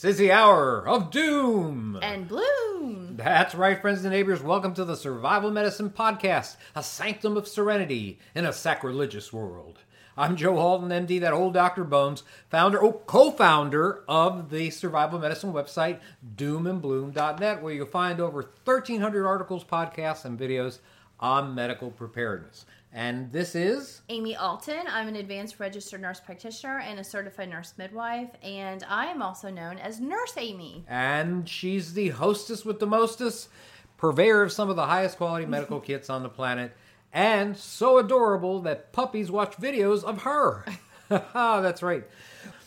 This is the hour of doom. And bloom. That's right, friends and neighbors. Welcome to the Survival Medicine Podcast, a sanctum of serenity in a sacrilegious world. I'm Joe Alton, MD, that old Dr. Bones, founder, oh, co-founder of the survival medicine website, doomandbloom.net, where you'll find over 1,300 articles, podcasts, and videos on medical preparedness. And this is Amy Alton. I'm an advanced registered nurse practitioner and a certified nurse midwife, and I am also known as Nurse Amy. and she's the hostess with the mostest, purveyor of some of the highest quality medical kits on the planet, and so adorable that puppies watch videos of her. Ah, that's right.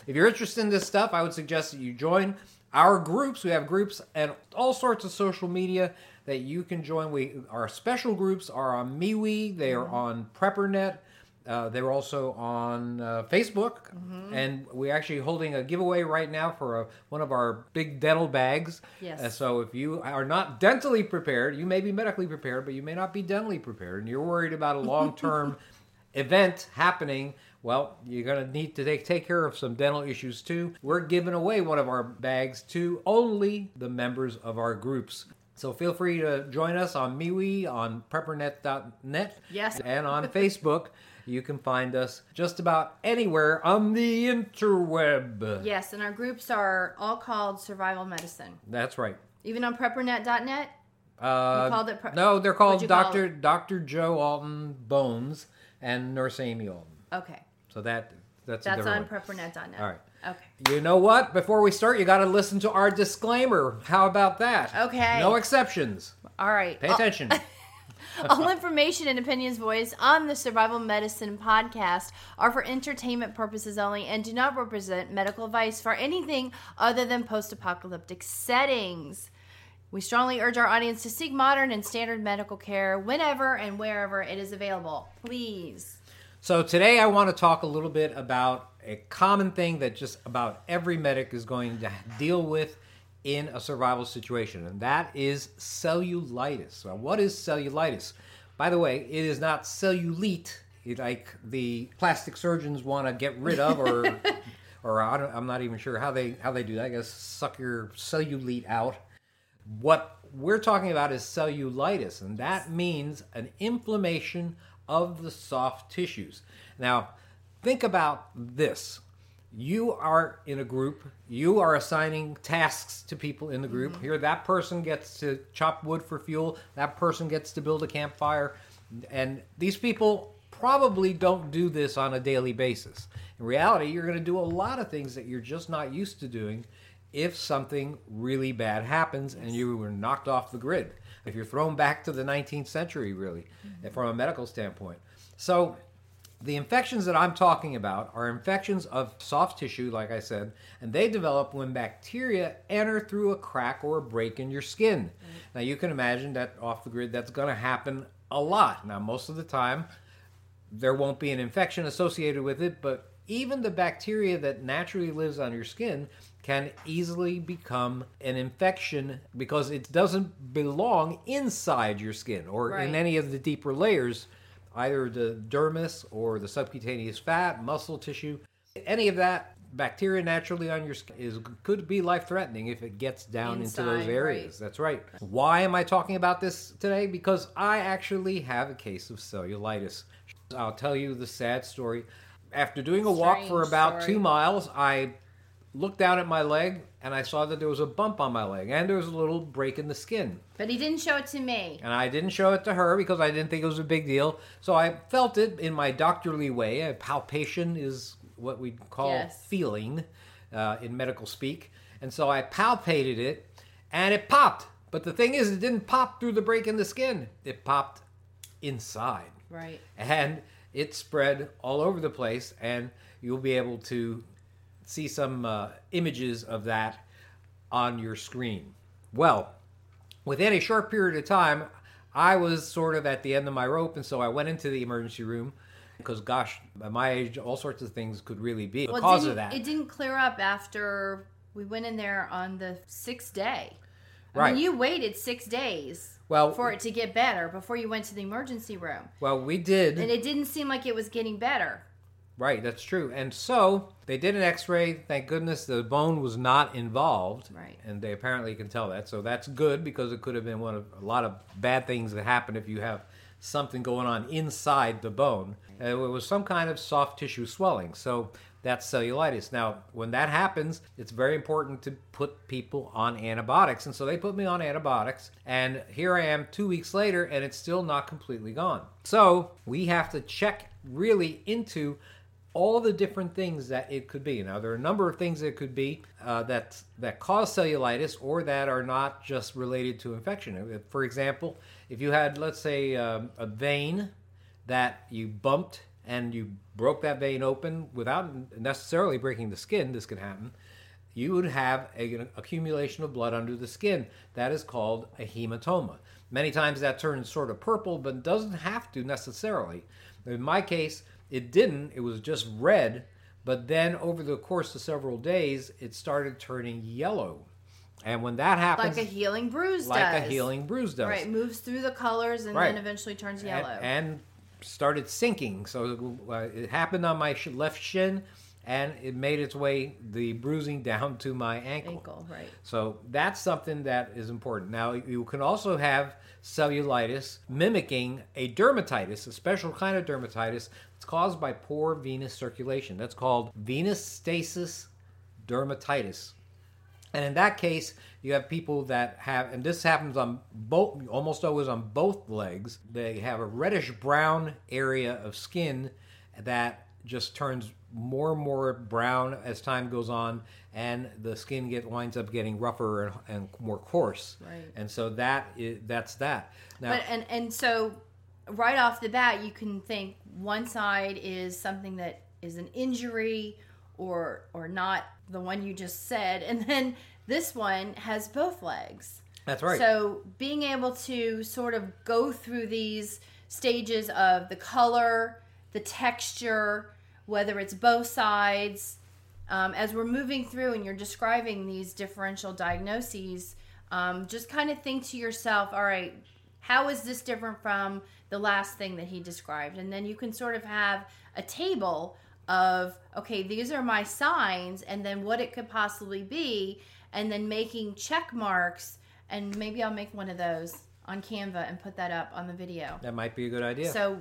If you're interested in this stuff, I would suggest that you join our groups. We have groups and all sorts of social media that you can join. We our special groups are on MeWe. They are on PrepperNet. Uh, they're also on uh, Facebook, and we're actually holding a giveaway right now for a, one of our big dental bags. Yes. Uh, so if you are not dentally prepared, you may be medically prepared, but you may not be dentally prepared, and you're worried about a long-term event happening. Well, you're going to need to take, take care of some dental issues too. We're giving away one of our bags to only the members of our groups. So feel free to join us on MeWe, on preppernet.net, Yes. and on Facebook. You can find us just about anywhere on the interweb. Yes, and our groups are all called Survival Medicine. That's right. Even on preppernet.net, Uh, called it pre- no, they're called you call Doctor Doctor Joe Alton Bones and Nurse Amy Alton. okay. So that that's a That's different on one. preppernet.net. All right. Okay. You know what? Before we start, you got to listen to our disclaimer. How about that? Okay. No exceptions. All right. Pay uh, attention. All information and opinions voiced on the Survival Medicine podcast are for entertainment purposes only and do not represent medical advice for anything other than post apocalyptic settings. We strongly urge our audience to seek modern and standard medical care whenever and wherever it is available. Please. So today I want to talk a little bit about a common thing that just about every medic is going to deal with in a survival situation, and that is cellulitis. Now, what is cellulitis? By the way, it is not cellulite like the plastic surgeons want to get rid of, or or I don't, I'm not even sure how they how they do that. I guess suck your cellulite out. What we're talking about is cellulitis, and that means an inflammation of the soft tissues. Now, think about this. You are in a group, you are assigning tasks to people in the group. Mm-hmm. Here, that person gets to chop wood for fuel, that person gets to build a campfire, and these people probably don't do this on a daily basis. In reality, you're going to do a lot of things that you're just not used to doing if something really bad happens and you were knocked off the grid. If you're thrown back to the 19th century, really, mm-hmm. from a medical standpoint. So, the infections that I'm talking about are infections of soft tissue, like I said, and they develop when bacteria enter through a crack or a break in your skin. Mm-hmm. Now, you can imagine that off the grid, that's going to happen a lot. Now, most of the time, there won't be an infection associated with it, but even the bacteria that naturally lives on your skin can easily become an infection because it doesn't belong inside your skin or in any of the deeper layers, either the dermis or the subcutaneous fat, muscle tissue. Any of that bacteria naturally on your skin is could be life threatening if it gets down into those areas. right. That's right. Why am I talking about this today? Because I actually have a case of cellulitis. I'll tell you the sad story. After doing a walk for about story. two miles, I looked down at my leg and I saw that there was a bump on my leg and there was a little break in the skin. But he didn't show it to me. And I didn't show it to her because I didn't think it was a big deal. So I felt it in my doctorly way. A palpation is what we call Yes. feeling uh, in medical speak. And so I palpated it and it popped. But the thing is, it didn't pop through the break in the skin, it popped inside. Right. And it spread all over the place. And you'll be able to see some uh, images of that on your screen. Well, within a short period of time, I was sort of at the end of my rope, and so I went into the emergency room because, gosh, at my age, all sorts of things could really be the Well, it cause didn't- of that. It didn't clear up after we went in there on the sixth day. I Right. mean, you waited six days Well- for it to get better before you went to the emergency room. well, we did. And it didn't seem like it was getting better. Right, that's true. And so they did an x ray. Thank goodness the bone was not involved. Right. And they apparently can tell that. So that's good because it could have been one of a lot of bad things that happen if you have something going on inside the bone. Uh, it was some kind of soft tissue swelling. So that's cellulitis. Now, when that happens, it's very important to put people on antibiotics. And so they put me on antibiotics. And here I am two weeks later, and it's still not completely gone. So we have to check really into all the different things that it could be. Now, there are a number of things that could be uh, that that cause cellulitis or that are not just related to infection. For example, if you had, let's say, um, a vein that you bumped and you broke that vein open without necessarily breaking the skin, this can happen. You would have a, an accumulation of blood under the skin. That is called a hematoma. Many times that turns sort of purple, but doesn't have to necessarily. In my case, it didn't. It was just red. But then over the course of several days, it started turning yellow. And when that happens, Like a healing bruise like does. a healing bruise does. Right, moves through the colors and Right. then eventually turns yellow. And, and started sinking. So uh, it happened on my sh- left shin, and it made its way the bruising down to my ankle. Ankle, right. So that's something that is important. Now you can also have cellulitis mimicking a dermatitis, a special kind of dermatitis. It's caused by poor venous circulation. That's called venous stasis dermatitis. And in that case, you have people that have, and this happens on both, almost always on both legs. They have a reddish brown area of skin that just turns more and more brown as time goes on, and the skin get winds up getting rougher and, and more coarse. Right. And so that is, that's that. Now, But and and so right off the bat, you can think one side is something that is an injury or or not the one you just said, and then this one has both legs. that's right. So being able to sort of go through these stages of the color, the texture, whether it's both sides, um, as we're moving through and you're describing these differential diagnoses, um, just kind of think to yourself, all right, how is this different from the last thing that he described? And then you can sort of have a table of, okay, these are my signs, and then what it could possibly be, and then making check marks. And maybe I'll make one of those on Canva and put that up on the video. that might be a good idea. So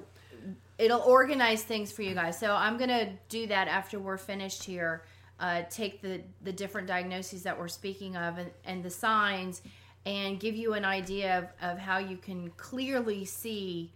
it'll organize things for you guys. So I'm gonna do that after we're finished here. Uh, take the the different diagnoses that we're speaking of and, and the signs, and give you an idea of, of how you can clearly see,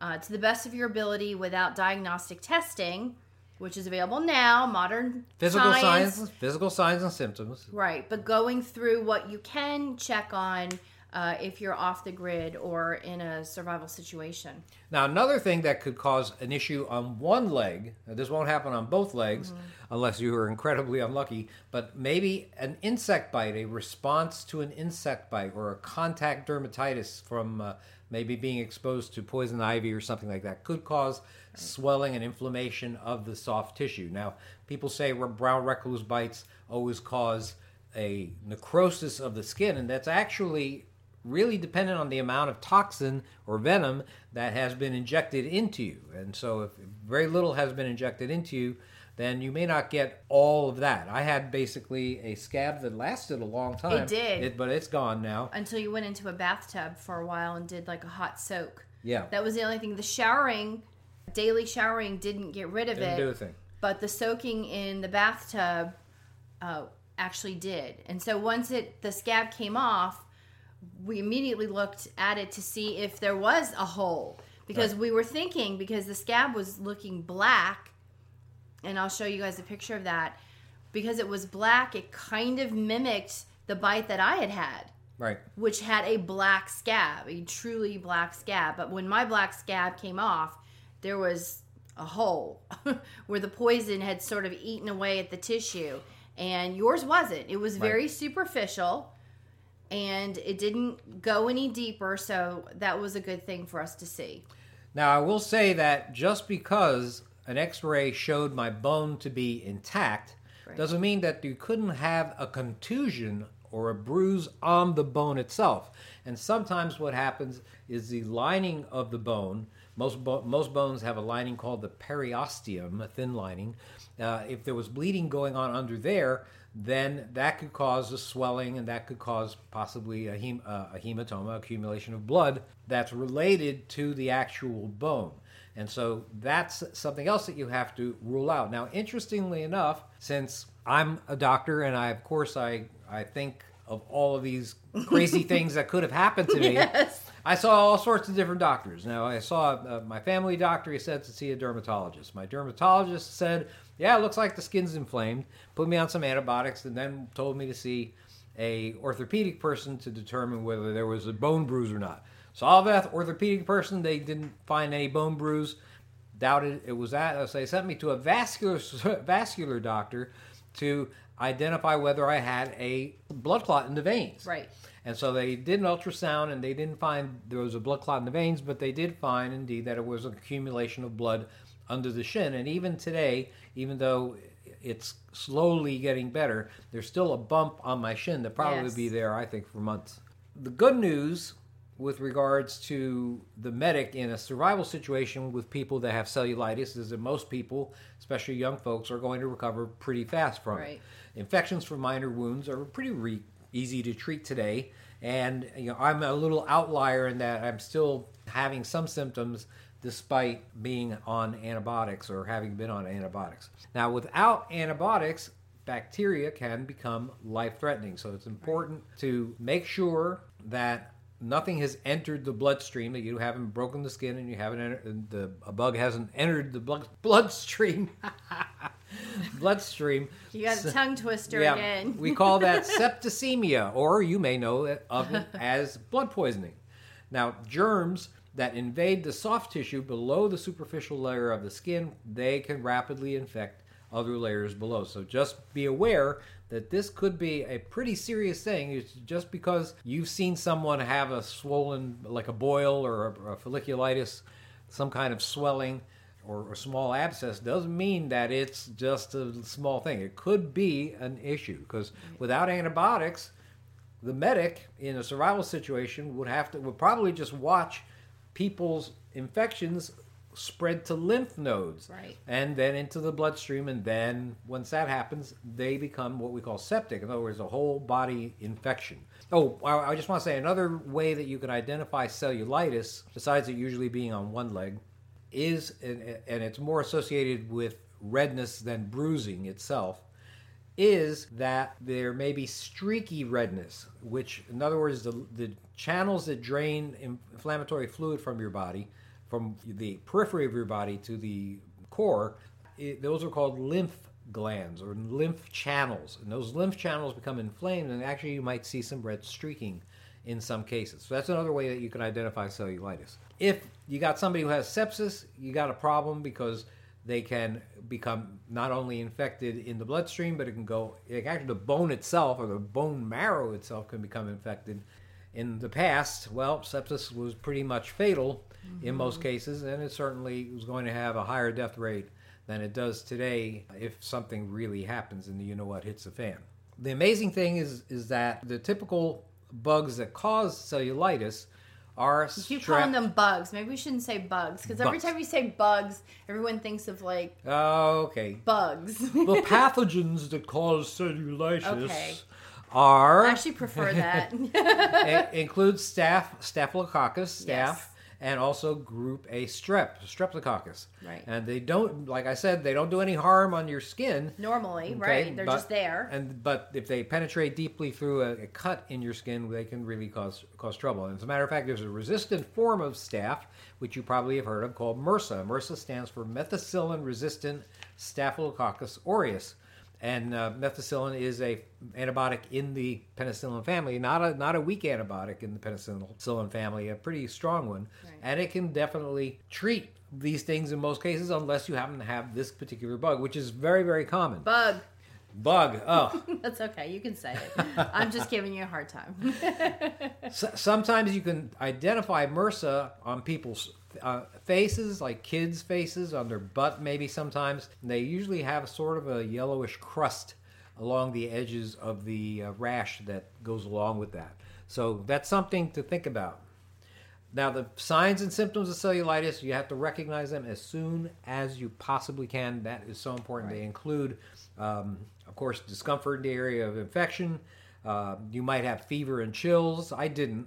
uh, to the best of your ability, without diagnostic testing, which is available now. Modern physical science, signs, physical signs and symptoms. Right, but going through what you can check on uh, if you're off the grid or in a survival situation. Now, another thing that could cause an issue on one leg, this won't happen on both legs Mm-hmm. unless you are incredibly unlucky, but maybe an insect bite, a response to an insect bite, or a contact dermatitis from uh, maybe being exposed to poison ivy or something like that could cause swelling and inflammation of the soft tissue. Now, people say brown recluse bites always cause a necrosis of the skin, and that's actually really dependent on the amount of toxin or venom that has been injected into you. And so, if very little has been injected into you, then you may not get all of that. I had basically a scab that lasted a long time. It did. but it's gone now. Until you went into a bathtub for a while and did like a hot soak. Yeah, That was the only thing. The showering, daily showering, didn't get rid of didn't it. do a thing. but the soaking in the bathtub uh, actually did. And so once it the scab came off, we immediately looked at it to see if there was a hole because Right. we were thinking because the scab was looking black, and I'll show you guys a picture of that. Because it was black, it kind of mimicked the bite that I had had Right. which had a black scab, a truly black scab. But when my black scab came off, there was a hole where the poison had sort of eaten away at the tissue. And yours wasn't. It was very superficial and it didn't go any deeper. So that was a good thing for us to see. Now, I will say that just because an x ray showed my bone to be intact Right. doesn't mean that you couldn't have a contusion or a bruise on the bone itself. And sometimes what happens is the lining of the bone Most bo- most bones have a lining called the periosteum, a thin lining. Uh, if there was bleeding going on under there, then that could cause a swelling, and that could cause possibly a, hem- uh, a hematoma, accumulation of blood that's related to the actual bone. And so that's something else that you have to rule out. Now, interestingly enough, since I'm a doctor and I, of course, I, I think of all of these crazy things that could have happened to me. Yes. I saw all sorts of different doctors. Now, I saw uh, my family doctor, he said to see a dermatologist. My dermatologist said, Yeah, it looks like the skin's inflamed, put me on some antibiotics, and then told me to see a orthopedic person to determine whether there was a bone bruise or not. Saw that orthopedic person, they didn't find any bone bruise, doubted it was that. So they sent me to a vascular vascular doctor to identify whether I had a blood clot in the veins. Right. And so they did an ultrasound and they didn't find there was a blood clot in the veins, but they did find indeed that it was an accumulation of blood under the shin. And even today, even though it's slowly getting better, there's still a bump on my shin that probably Yes. be there, I think, for months. The good news with regards to the medic in a survival situation with people that have cellulitis is that most people, especially young folks, are going to recover pretty fast from Right. it. Infections from minor wounds are pretty re- easy to treat today, and you know I'm a little outlier in that I'm still having some symptoms despite being on antibiotics or having been on antibiotics. Now, without antibiotics, bacteria can become life-threatening. So it's important to make sure that nothing has entered the bloodstream that you haven't broken the skin and you haven't entered the a bug hasn't entered the blood, bloodstream bloodstream You got a tongue twister yeah, again. we call that septicemia, or you may know it- of it as blood poisoning. Now, germs that invade the soft tissue below the superficial layer of the skin, they can rapidly infect other layers below. So just be aware that this could be a pretty serious thing. It's just because you've seen someone have a swollen, like a boil or a, a folliculitis, some kind of swelling or a small abscess doesn't mean that it's just a small thing. It could be an issue because without antibiotics, the medic in a survival situation would have to would probably just watch people's infections spread to lymph nodes. Right. and then into the bloodstream and then once that happens they become what we call septic. In other words a whole body infection. Oh i I just want to say another way that you can identify cellulitis besides it usually being on one leg is and and it's more associated with redness than bruising itself is that there may be streaky redness, which, in other words, the, the channels that drain inflammatory fluid from your body, from the periphery of your body to the core, it, those are called lymph glands or lymph channels. And those lymph channels become inflamed, and actually, you might see some red streaking in some cases. So that's another way that you can identify cellulitis. If you got somebody who has sepsis, you got a problem because they can become not only infected in the bloodstream, but it can go, it, actually, the bone itself or the bone marrow itself can become infected. In the past, well, sepsis was pretty much fatal in most mm-hmm. cases, and it certainly was going to have a higher death rate than it does today if something really happens and you know what hits the fan. The amazing thing is is that the typical bugs that cause cellulitis are You keep calling them bugs. Maybe we shouldn't say bugs because every time we say bugs, everyone thinks of like Oh, okay. bugs. the pathogens that cause cellulitis Okay. are I actually prefer that. it includes staph staphylococcus staph Yes. And also group A strep streptococcus Right. and they don't like I said they don't do any harm on your skin Normally, okay, right? They're but- just there. and but if they penetrate deeply through a, a cut in your skin they can really cause cause trouble and as a matter of fact there's a resistant form of staph which you probably have heard of called MRSA MRSA stands for methicillin resistant staphylococcus aureus and uh, methicillin is a antibiotic in the penicillin family, not a not a weak antibiotic in the penicillin family, a pretty strong one, Right. and it can definitely treat these things in most cases, unless you happen to have this particular bug, which is very very common. Bug. Bug. Oh, That's okay. You can say it. I'm just giving you a hard time. S- sometimes you can identify MRSA on people's uh, faces, like kids' faces, on their butt, maybe sometimes. And they usually have sort of a yellowish crust along the edges of the uh, rash that goes along with that. So that's something to think about. Now, the signs and symptoms of cellulitis, you have to recognize them as soon as you possibly can. That is so important. They include, um, of course, discomfort in the area of infection. Uh, you might have fever and chills. I didn't.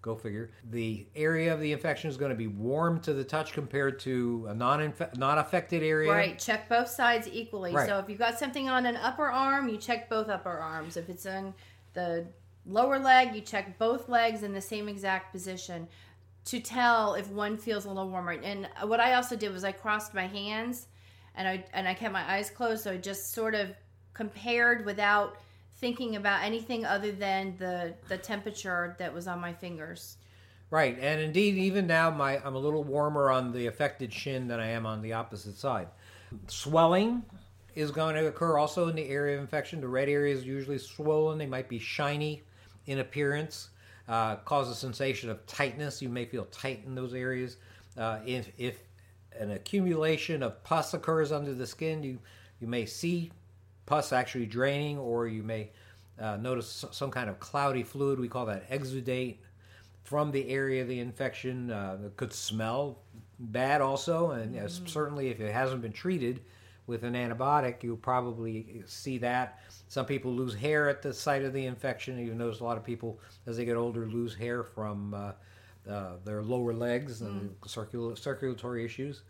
Go figure. The area of the infection is going to be warm to the touch compared to a non non affected area. Right. Check both sides equally. Right. So if you've got something on an upper arm, you check both upper arms. If it's on the lower leg, you check both legs in the same exact position to tell if one feels a little warmer. And what I also did was I crossed my hands and I and I kept my eyes closed, so I just sort of compared without thinking about anything other than the the temperature that was on my fingers. Right, and indeed, even now, my I'm a little warmer on the affected shin than I am on the opposite side. Swelling is going to occur also in the area of infection. The red area is usually swollen. They might be shiny in appearance, uh, cause a sensation of tightness. You may feel tight in those areas. Uh, if if an accumulation of pus occurs under the skin, you you may see pus actually draining, or you may uh, notice some kind of cloudy fluid. We call that exudate from the area of the infection. Uh, it could smell bad also, and yes, certainly if it hasn't been treated with an antibiotic, you'll probably see that. Some people lose hair at the site of the infection. You notice a lot of people as they get older lose hair from uh, uh, their lower legs and circul- circulatory issues.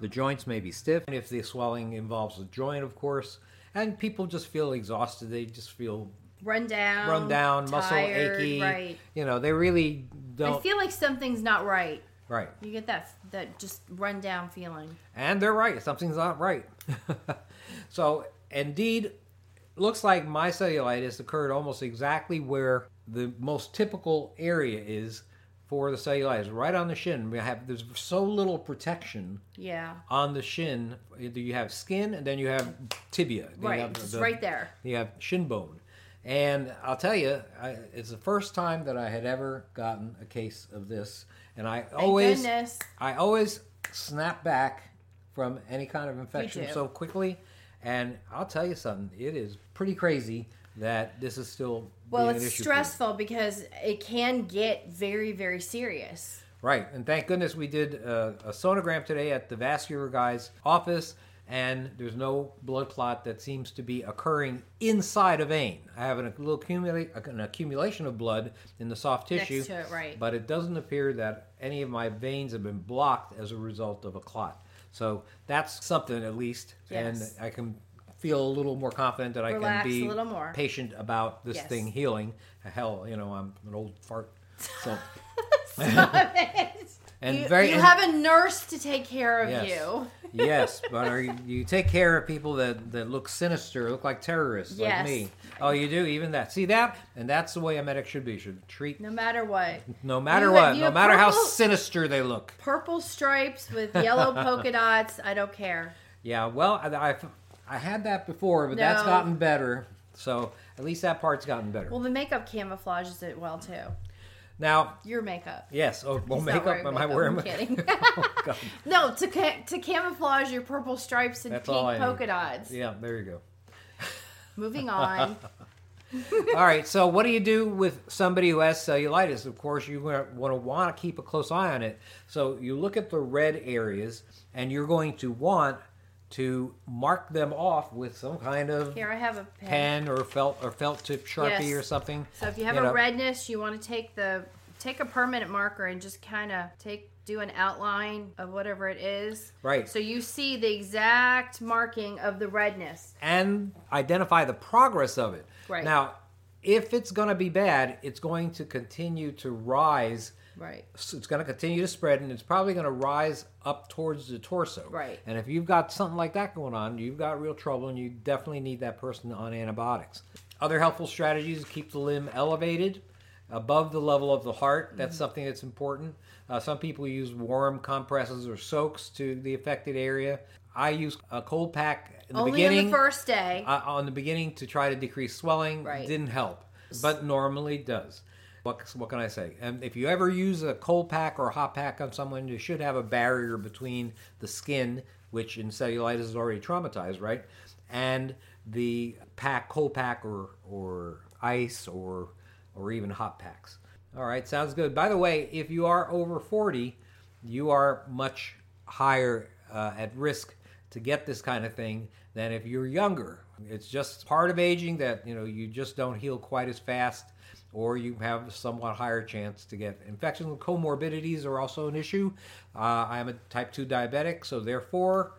The joints may be stiff, and if the swelling involves the joint, of course, and people just feel exhausted. They just feel Run down, run down, muscle achy. Right. You know, they really don't. I feel like something's not right. right. You get that that just run down feeling. And they're right. Something's not right. so, indeed, looks like my cellulitis occurred almost exactly where the most typical area is for the cellulitis, right on the shin. We have there's so little protection Yeah. on the shin. You have skin, and then you have tibia. Right. have the- right there. You have shin bone. And I'll tell you, I, it's the first time that I had ever gotten a case of this, and I Thank always, goodness. I always snap back from any kind of infection so quickly. And I'll tell you something, it is pretty crazy that this is still Well, it's stressful because it can get very, very serious. Right, and thank goodness we did a, a sonogram today at the vascular guy's office, and there's no blood clot that seems to be occurring inside a vein. I have an, little accumulate, an accumulation of blood in the soft tissue, it, right. but it doesn't appear that any of my veins have been blocked as a result of a clot. So that's something at least, Yes. and I can feel a little more confident that I can be a little more. patient about this Yes. thing healing. Hell, you know, I'm an old fart, so. And you, very- you and- have a nurse to take care of Yes. you. yes, but are you, you take care of people that, that look sinister, look like terrorists, like me. Oh, you do even that. See that, and that's the way a medic should be. Should treat No matter what. no matter You- what, no matter how sinister they look. Purple stripes with yellow polka dots. I don't care. Yeah, well, I, I, I had that before, but that's gotten better. So at least that part's gotten better. Well, the makeup camouflages it well too. now, Your makeup. yes. Oh, well, makeup. Am I makeup, wearing? I'm kidding. oh, no, to ca- to camouflage your purple stripes and That's pink polka dots. Yeah, there you go. Moving on. All right. So, what do you do with somebody who has cellulitis? Of course, you want to want to keep a close eye on it. So, you look at the red areas, and you're going to want to mark them off with some kind of Here I have a pen. pen or felt or felt tip sharpie Yes. or something. So if you have You a know. redness, you want to take the take a permanent marker and just kind of take do an outline of whatever it is. Right. So you see the exact marking of the redness. and identify the progress of it. Right. Now, if it's going to be bad, it's going to continue to rise. Right. So It's going to continue to spread, and it's probably going to rise up towards the torso. Right. And if you've got something like that going on, you've got real trouble, and you definitely need that person on antibiotics. Other helpful strategies keep the limb elevated above the level of the heart. That's Mm-hmm. something that's important. Uh, some people use warm compresses or soaks to the affected area. I use a cold pack in the Only beginning on the first day. uh, on the beginning to try to decrease swelling Right. didn't help, but normally does. What, what can I say? And if you ever use a cold pack or a hot pack on someone, you should have a barrier between the skin, which in cellulitis is already traumatized, right, and the pack, cold pack, or or ice, or or even hot packs. All right, sounds good. By the way, if you are over 40, you are much higher uh, at risk to get this kind of thing than if you're younger. It's just part of aging that you know you just don't heal quite as fast, or you have a somewhat higher chance to get infections. Comorbidities are also an issue. Uh, I'm a type 2 diabetic, so therefore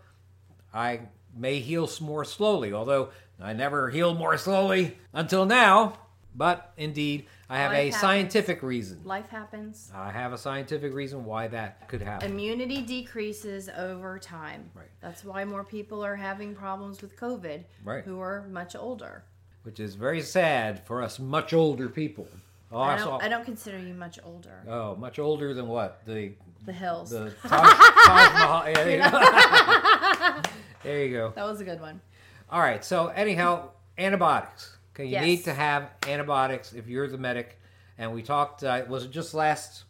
I may heal more slowly, although I never healed more slowly until now. But indeed, I have Life a happens. scientific reason. Life happens. I have a scientific reason why that could happen. Immunity decreases over time. Right. That's why more people are having problems with COVID Right. who are much older. Which is very sad for us much older people. Oh, I don't, I don't consider you much older. oh, much older than what? The The hills. the Taj, Taj Mahal. Yeah, there, you go. there you go. that was a good one. All right. So anyhow, antibiotics. Okay, you Yes. need to have antibiotics if you're the medic. And we talked. Uh, was it just last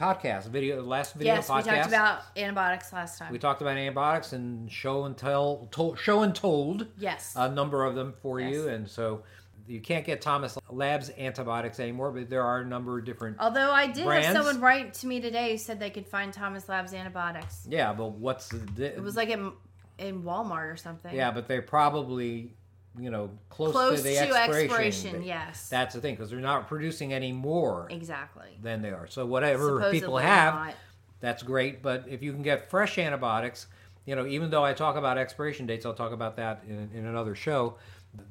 podcast video? Last video yes, podcast. we talked about antibiotics last time. We talked about antibiotics and show and tell, told, show and told yes. a number of them for you, and so you can't get Thomas Labs antibiotics anymore, but there are a number of different. Although I did brands? have someone write to me today who said they could find Thomas Labs antibiotics. Yeah, but what's the? di- It was like in, in Walmart or something. yeah, but they're probably you know close, Close to the to expiration. expiration, date. yes. That's the thing because they're not producing any more Exactly. than they are. So whatever people have, not. that's great. But if you can get fresh antibiotics, you know, even though I talk about expiration dates, I'll talk about that in, in another show.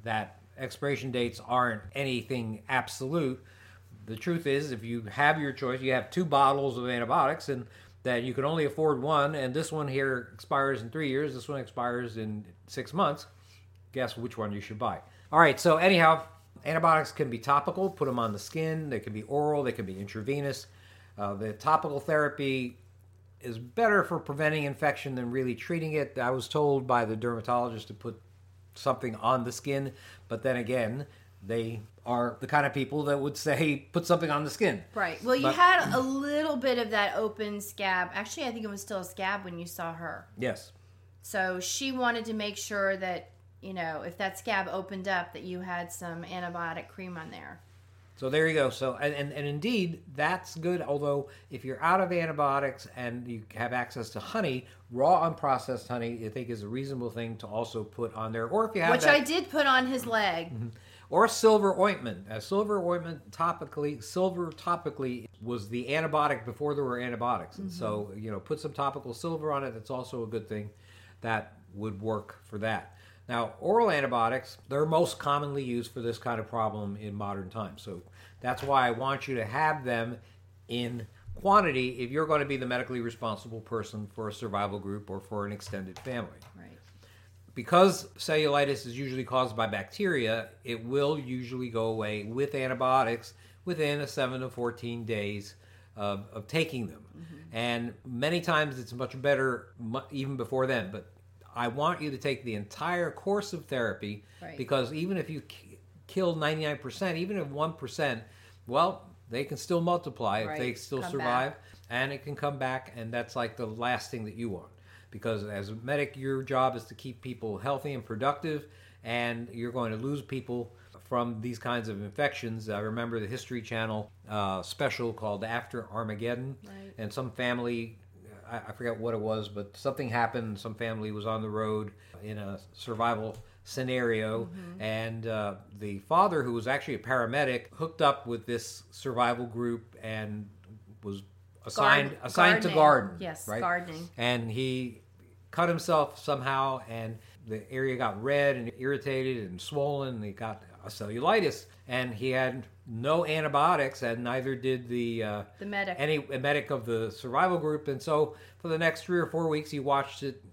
That expiration dates aren't anything absolute. The truth is, if you have your choice, you have two bottles of antibiotics, and that you can only afford one, and this one here expires in three years, this one expires in six months. Guess which one you should buy. All right, so anyhow, antibiotics can be topical, put them on the skin, they can be oral, they can be intravenous. Uh, the topical therapy is better for preventing infection than really treating it. I was told by the dermatologist to put something on the skin, but then again, they are the kind of people that would say put something on the skin. Right. Well, you But- had a little bit of that open scab. Actually, I think it was still a scab when you saw her. Yes. So she wanted to make sure that, you know, if that scab opened up, that you had some antibiotic cream on there. So there you go. So and, and, and indeed that's good. Although if you're out of antibiotics and you have access to honey, raw unprocessed honey, I think is a reasonable thing to also put on there. Or if you have Which that, I did put on his leg. Mm-hmm. or silver ointment. A silver ointment topically, silver topically was the antibiotic before there were antibiotics, and so mm-hmm. you know, put some topical silver on it. That's also a good thing. That would work for that. Now, oral antibiotics, they're most commonly used for this kind of problem in modern times. So that's why I want you to have them in quantity if you're going to be the medically responsible person for a survival group or for an extended family Right. because cellulitis is usually caused by bacteria, it will usually go away with antibiotics within a 7 to 14 days of, of taking them. Mm-hmm. And many times it's much better even before then. But I want you to take the entire course of therapy Right. because even if you kill 99%, even if 1%, well, they can still multiply if they still Come survive and it can come back and that's like the last thing that you want because as a medic your job is to keep people healthy and productive and you're going to lose people from these kinds of infections i remember the history channel uh, special called after armageddon Right. and some family I, I forget what it was but something happened. Some family was on the road in a survival scenario and uh, the father who was actually a paramedic hooked up with this survival group and was assigned Garden- assigned to garden Yes, right? gardening. and he cut himself somehow and the area got red and irritated and swollen and he got a cellulitis and he had no antibiotics and neither did the uh, The medic. any medic of the survival group and so for the next three or four weeks he watched it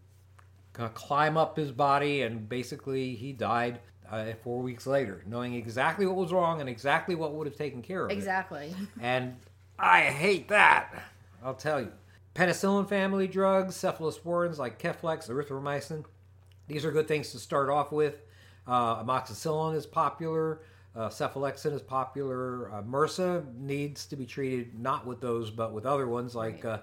climb up his body and basically he died uh, four weeks later knowing exactly what was wrong and exactly what would have taken care of it Exactly. and I hate that. I'll tell you. Penicillin family drugs, cephalosporins like Keflex, erythromycin. These are good things to start off with. Uh, amoxicillin is popular. Uh, cephalexin is popular. Uh, MRSA needs to be treated not with those, but with other ones like uh,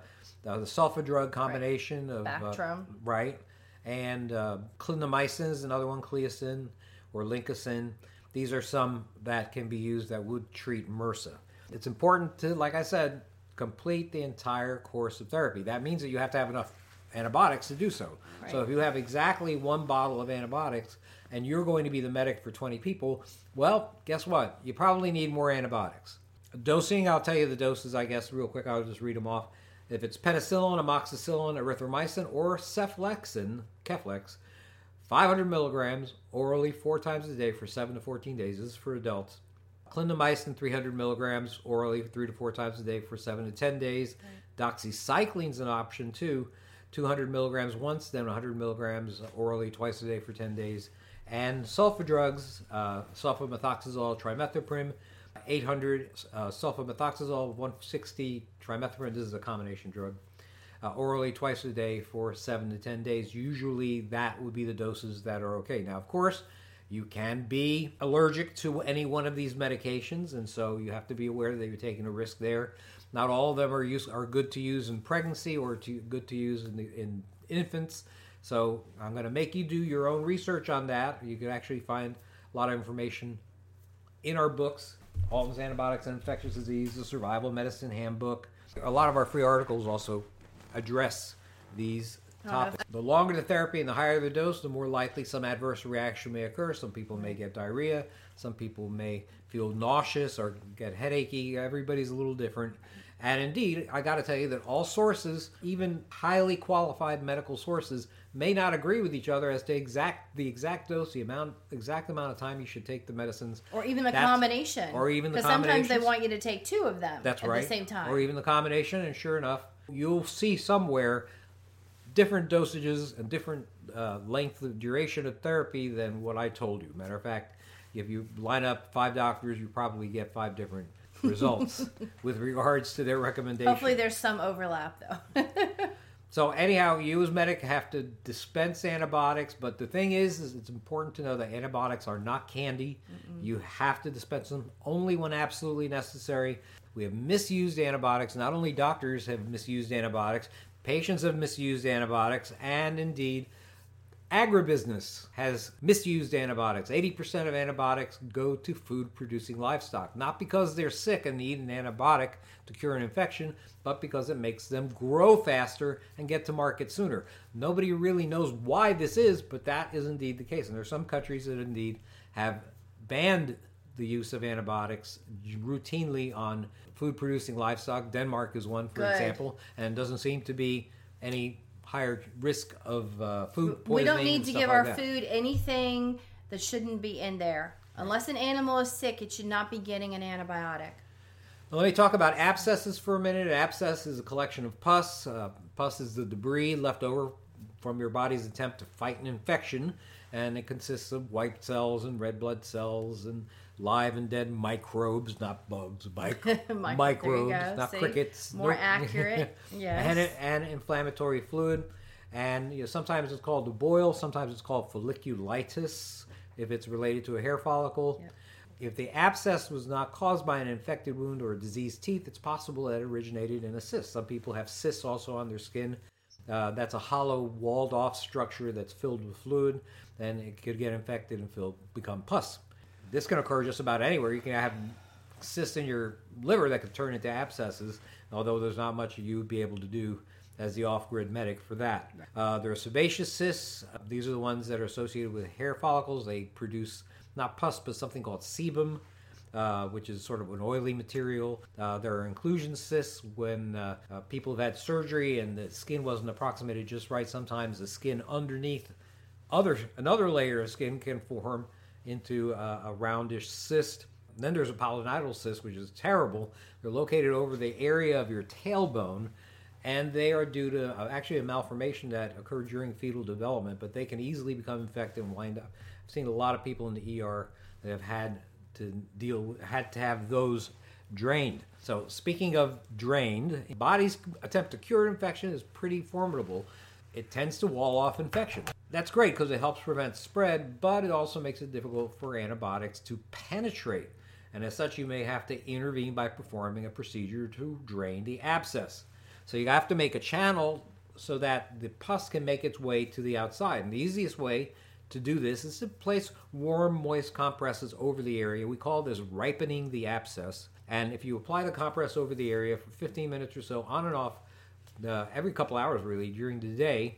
uh, the sulfa drug combination of uh, Bactrim. right, and uh, clindamycin is another one, Cleocin or Lincocin. These are some that can be used that would treat MRSA. It's important to, like I said, complete the entire course of therapy. That means that you have to have enough antibiotics to do so. Right. So if you have exactly one bottle of antibiotics and you're going to be the medic for 20 people, well, guess what? You probably need more antibiotics. Dosing, I'll tell you the doses, I guess, real quick. I'll just read them off. If it's penicillin, amoxicillin, erythromycin, or cephalexin, Keflex, 500 milligrams orally four times a day for 7 to 14 days. This is for adults. Clindamycin, 300 milligrams orally three to four times a day for 7 to 10 days. Doxycycline is an option too. 200 milligrams once, then 100 milligrams orally twice a day for 10 days. And sulfa drugs, uh, sulfamethoxazole, trimethoprim, 800 uh, sulfamethoxazole, 160 trimethoprim. This is a combination drug. Uh, orally twice a day for seven to 10 days. Usually that would be the doses that are okay. Now, of course, you can be allergic to any one of these medications, and so you have to be aware that you're taking a risk there. Not all of them are use, are good to use in pregnancy or to, good to use in, the, in infants. So I'm going to make you do your own research on that. You can actually find a lot of information in our books, Alton's Antibiotics and Infectious Disease, the Survival Medicine Handbook. A lot of our free articles also address these oh, topics. The longer the therapy and the higher the dose, the more likely some adverse reaction may occur. Some people may get diarrhea, some people may feel nauseous or get headachy. Everybody's a little different. And indeed, I got to tell you that all sources, even highly qualified medical sources, may not agree with each other as to exact the exact dose, the amount, exact amount of time you should take the medicines, or even the That's, combination, or even the because sometimes they want you to take two of them. That's at right. the same time, or even the combination. And sure enough, you'll see somewhere different dosages and different uh, length of duration of therapy than what I told you. Matter of fact, if you line up five doctors, you probably get five different results with regards to their recommendation. Hopefully, there's some overlap though. so anyhow, you as medic have to dispense antibiotics, but the thing is, is it's important to know that antibiotics are not candy. Mm-mm. You have to dispense them only when absolutely necessary. We have misused antibiotics. Not only doctors have misused antibiotics, patients have misused antibiotics, and indeed, agribusiness has misused antibiotics. 80% of antibiotics go to food producing livestock, not because they're sick and need an antibiotic to cure an infection, but because it makes them grow faster and get to market sooner. Nobody really knows why this is, but that is indeed the case. And there are some countries that indeed have banned the use of antibiotics routinely on food producing livestock. Denmark is one, for Good. example, and doesn't seem to be any higher risk of uh, food poisoning. We don't need to give like our that. food anything that shouldn't be in there. Unless an animal is sick, it should not be getting an antibiotic. Let me talk about abscesses for a minute. An abscess is a collection of pus. Uh, pus is the debris left over from your body's attempt to fight an infection, and it consists of white cells and red blood cells and live and dead microbes, not bugs, mic- microbes, not See? crickets. More accurate, yes. And, and inflammatory fluid. And you know, sometimes it's called the boil, sometimes it's called folliculitis if it's related to a hair follicle. Yep. If the abscess was not caused by an infected wound or a diseased teeth, it's possible that it originated in a cyst. Some people have cysts also on their skin. Uh, that's a hollow, walled off structure that's filled with fluid, and it could get infected and fill, become pus. This can occur just about anywhere. You can have cysts in your liver that could turn into abscesses, although there's not much you would be able to do as the off-grid medic for that. Uh, there are sebaceous cysts. These are the ones that are associated with hair follicles. They produce not pus, but something called sebum, uh, which is sort of an oily material. Uh, there are inclusion cysts when uh, uh people have had surgery and the skin wasn't approximated just right. Sometimes the skin underneath other another layer of skin can form into a, a roundish cyst. And then there's a pilonidal cyst, which is terrible. They're located over the area of your tailbone, and they are due to uh, actually a malformation that occurred during fetal development, but they can easily become infected and wind up. I've seen a lot of people in the ER that have had to deal had to have those drained. So speaking of drained, body's attempt to cure infection is pretty formidable. It tends to wall off infection. That's great because it helps prevent spread, but it also makes it difficult for antibiotics to penetrate. And as such, you may have to intervene by performing a procedure to drain the abscess. So you have to make a channel so that the pus can make its way to the outside. And the easiest way to do this is to place warm, moist compresses over the area. We call this ripening the abscess. And if you apply the compress over the area for 15 minutes or so, on and off, uh, every couple hours really during the day,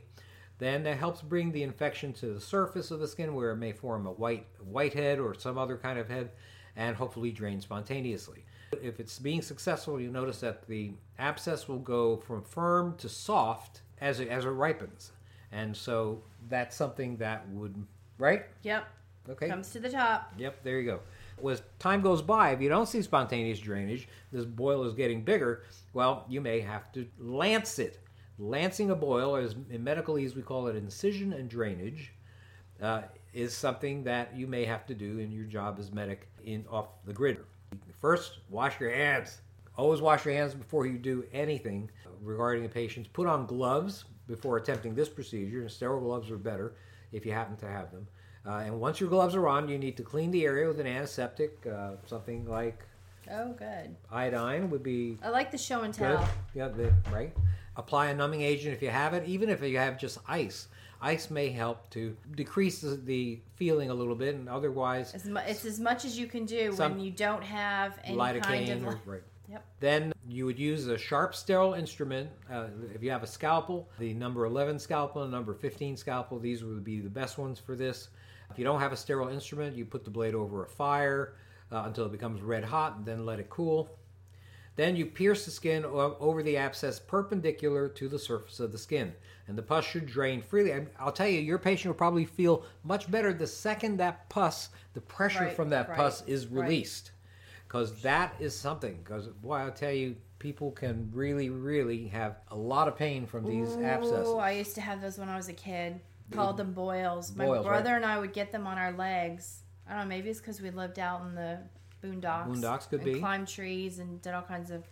then that helps bring the infection to the surface of the skin where it may form a white whitehead or some other kind of head and hopefully drain spontaneously. If it's being successful, you notice that the abscess will go from firm to soft as it, as it ripens. And so that's something that would, right? Yep. Okay. Comes to the top. Yep, there you go. As time goes by, if you don't see spontaneous drainage, this boil is getting bigger, well, you may have to lance it. Lancing a boil, as in medicalese we call it incision and drainage, uh, is something that you may have to do in your job as medic in off the grid. First, wash your hands. Always wash your hands before you do anything regarding a patient. Put on gloves before attempting this procedure, and sterile gloves are better if you happen to have them. Uh, and once your gloves are on, you need to clean the area with an antiseptic, uh, something like Oh, good. iodine would be I like the show and good. tell. Yeah, the, right. Apply a numbing agent if you have it, even if you have just ice. Ice may help to decrease the, feeling a little bit, and otherwise, As mu- it's as much as you can do when you don't have any lidocaine kind of. or, right. Yep. Then you would use a sharp, sterile instrument. Uh, if you have a scalpel, the number 11 scalpel and number 15 scalpel, these would be the best ones for this. If you don't have a sterile instrument, you put the blade over a fire uh, until it becomes red hot, and then let it cool. Then you pierce the skin over the abscess perpendicular to the surface of the skin, and the pus should drain freely. I'll tell you, your patient will probably feel much better the second that pus, the pressure Right, from that right, pus is released because that is something. Because boy, I'll tell you, people can really, really have a lot of pain from these abscesses. Ooh, I used to have those when I was a kid. Called them boils. My brother right. and I would get them on our legs. I don't know. Maybe it's because we lived out in the boondocks. Boondocks could and be. Climbed trees and did all kinds of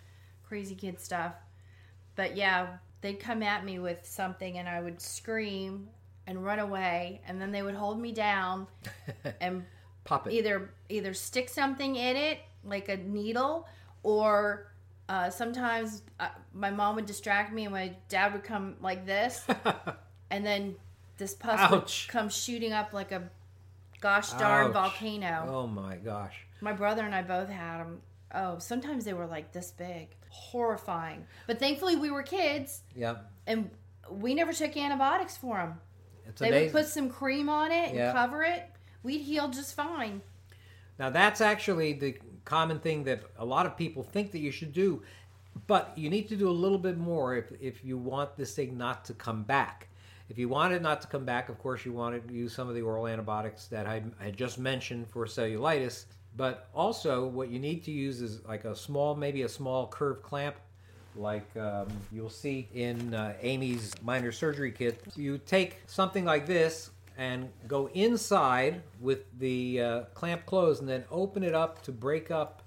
crazy kid stuff. But yeah, they'd come at me with something, and I would scream and run away, and then they would hold me down and Pop it. either either stick something in it like a needle or uh, sometimes uh, my mom would distract me and my dad would come like this and then this pus Ouch. would come shooting up like a gosh darn Ouch. volcano Oh my gosh. My brother and i both had them oh sometimes they were like this big horrifying but thankfully we were kids Yeah. and we never took antibiotics for them It's they amazing. would put some cream on it and cover it we'd heal just fine Now that's actually the common thing that a lot of people think that you should do, but you need to do a little bit more if if you want this thing not to come back. If you want it not to come back, of course you want to use some of the oral antibiotics that I, I just mentioned for cellulitis. But also, what you need to use is like a small, maybe a small curved clamp, like um, you'll see in uh, Amy's minor surgery kit. You take something like this and go inside with the uh, clamp closed, and then open it up to break up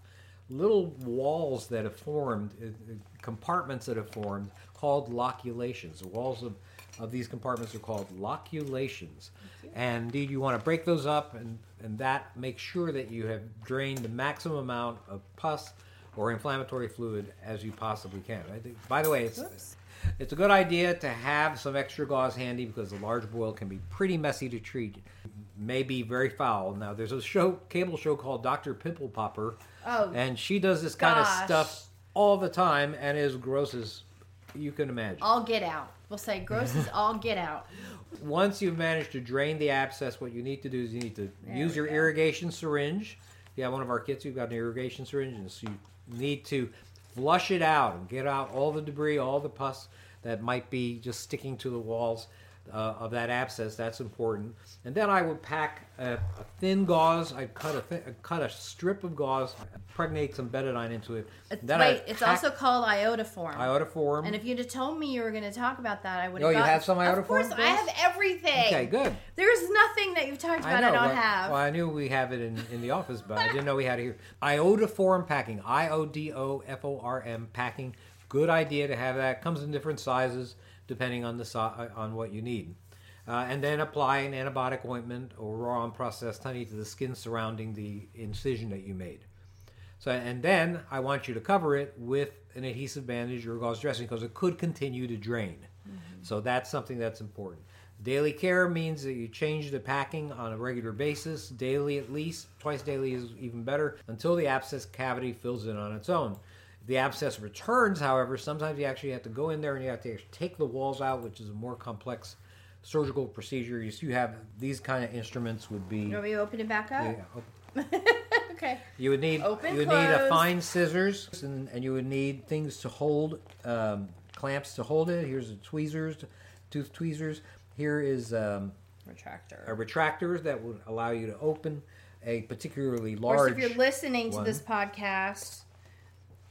little walls that have formed, uh, uh, compartments that have formed, called loculations. The walls of, of these compartments are called loculations. And indeed, you want to break those up, and, and that makes sure that you have drained the maximum amount of pus or inflammatory fluid as you possibly can. I think, by the way, it's, it's a good idea to have some extra gauze handy because a large boil can be pretty messy to treat. May be very foul. Now, there's a show, cable show called Dr. Pimple Popper, Oh, and she does this kind of stuff all the time and is gross as you can imagine. all get out. We'll say gross is all get out. Once you've managed to drain the abscess, what you need to do is you need to There use your go. irrigation syringe. If you have one of our kits, you've got an irrigation syringe, and so you need to flush it out and get out all the debris, all the pus that might be just sticking to the walls uh, of that abscess. That's important. And then I would pack a, a thin gauze. I'd cut a, thi- cut a strip of gauze, impregnate some betadine into it. It's, then wait, I'd it's pack also called iodoform. iodoform. and if you'd have told me you were going to talk about that, I would. Have. Oh, you have some iodoform Of course, I have everything. okay, good. There's nothing that you've talked about I, don't well, have. Well, I knew we have it in, in the office, but I didn't know we had it here. Iodoform packing. I O D O F O R M packing. Good idea to have that. Comes in different sizes depending on the si- uh, on what you need. Uh, and then apply an antibiotic ointment or raw unprocessed honey to the skin surrounding the incision that you made. So, and then I want you to cover it with an adhesive bandage or gauze dressing because it could continue to drain. Mm-hmm. So that's something that's important. Daily care means that you change the packing on a regular basis, daily at least, twice daily is even better, until the abscess cavity fills in on its own. If the abscess returns, however, sometimes you actually have to go in there and you have to actually take the walls out, which is a more complex surgical procedure. You, have these kind of instruments would be. You want me to open it back up? Yeah, okay. you would need Open, you would need a fine scissors and, and you would need things to hold um, clamps to hold it. Here's the tweezers, tooth tweezers. Here is um, Retractor. a retractors that would allow you to open a particularly large. Of course, if you're listening to this podcast,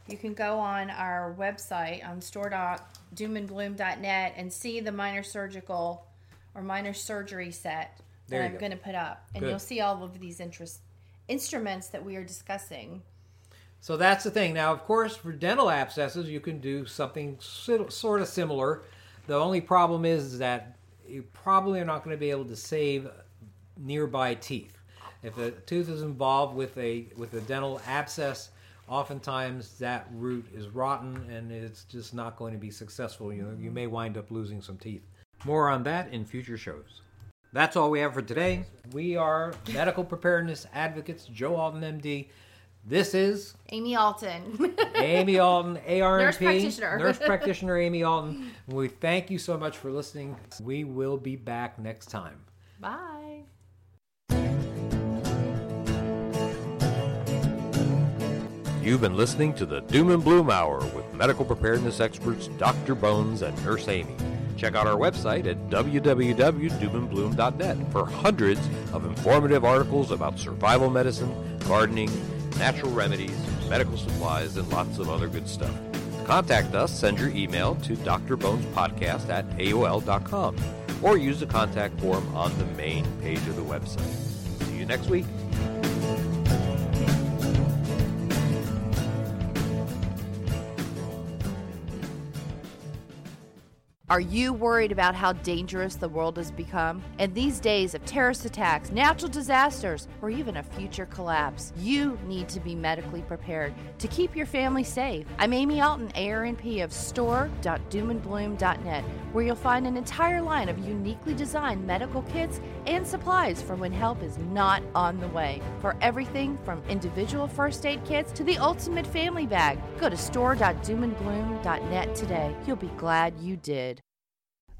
you can go on our website on store.doomandbloom.net and see the minor surgical or minor surgery set that I'm go. going to put up. And Good. you'll see all of these interest, instruments that we are discussing. So that's the thing. Now, of course, for dental abscesses, you can do something sort of similar. The only problem is that you probably are not going to be able to save nearby teeth. If a tooth is involved with a with a dental abscess, oftentimes that root is rotten and it's just not going to be successful. You know, you may wind up losing some teeth. More on that in future shows. That's all we have for today. We are medical preparedness advocates, Joe Alton, MD. This is Amy Alton. Amy Alton, ARNP, Nurse practitioner. nurse practitioner Amy Alton. We thank you so much for listening. We will be back next time. Bye. You've been listening to the Doom and Bloom Hour with medical preparedness experts Dr. Bones and Nurse Amy. Check out our website at www.doomandbloom.net for hundreds of informative articles about survival medicine, gardening, natural remedies, medical supplies, and lots of other good stuff. Contact us, send your email to drbonespodcast at aol.com or use the contact form on the main page of the website. See you next week. Are you worried about how dangerous the world has become? In these days of terrorist attacks, natural disasters, or even a future collapse, you need to be medically prepared to keep your family safe. I'm Amy Alton, ARNP of store.doomandbloom.net, where you'll find an entire line of uniquely designed medical kits and supplies for when help is not on the way. For everything from individual first aid kits to the ultimate family bag, go to store.doomandbloom.net today. You'll be glad you did.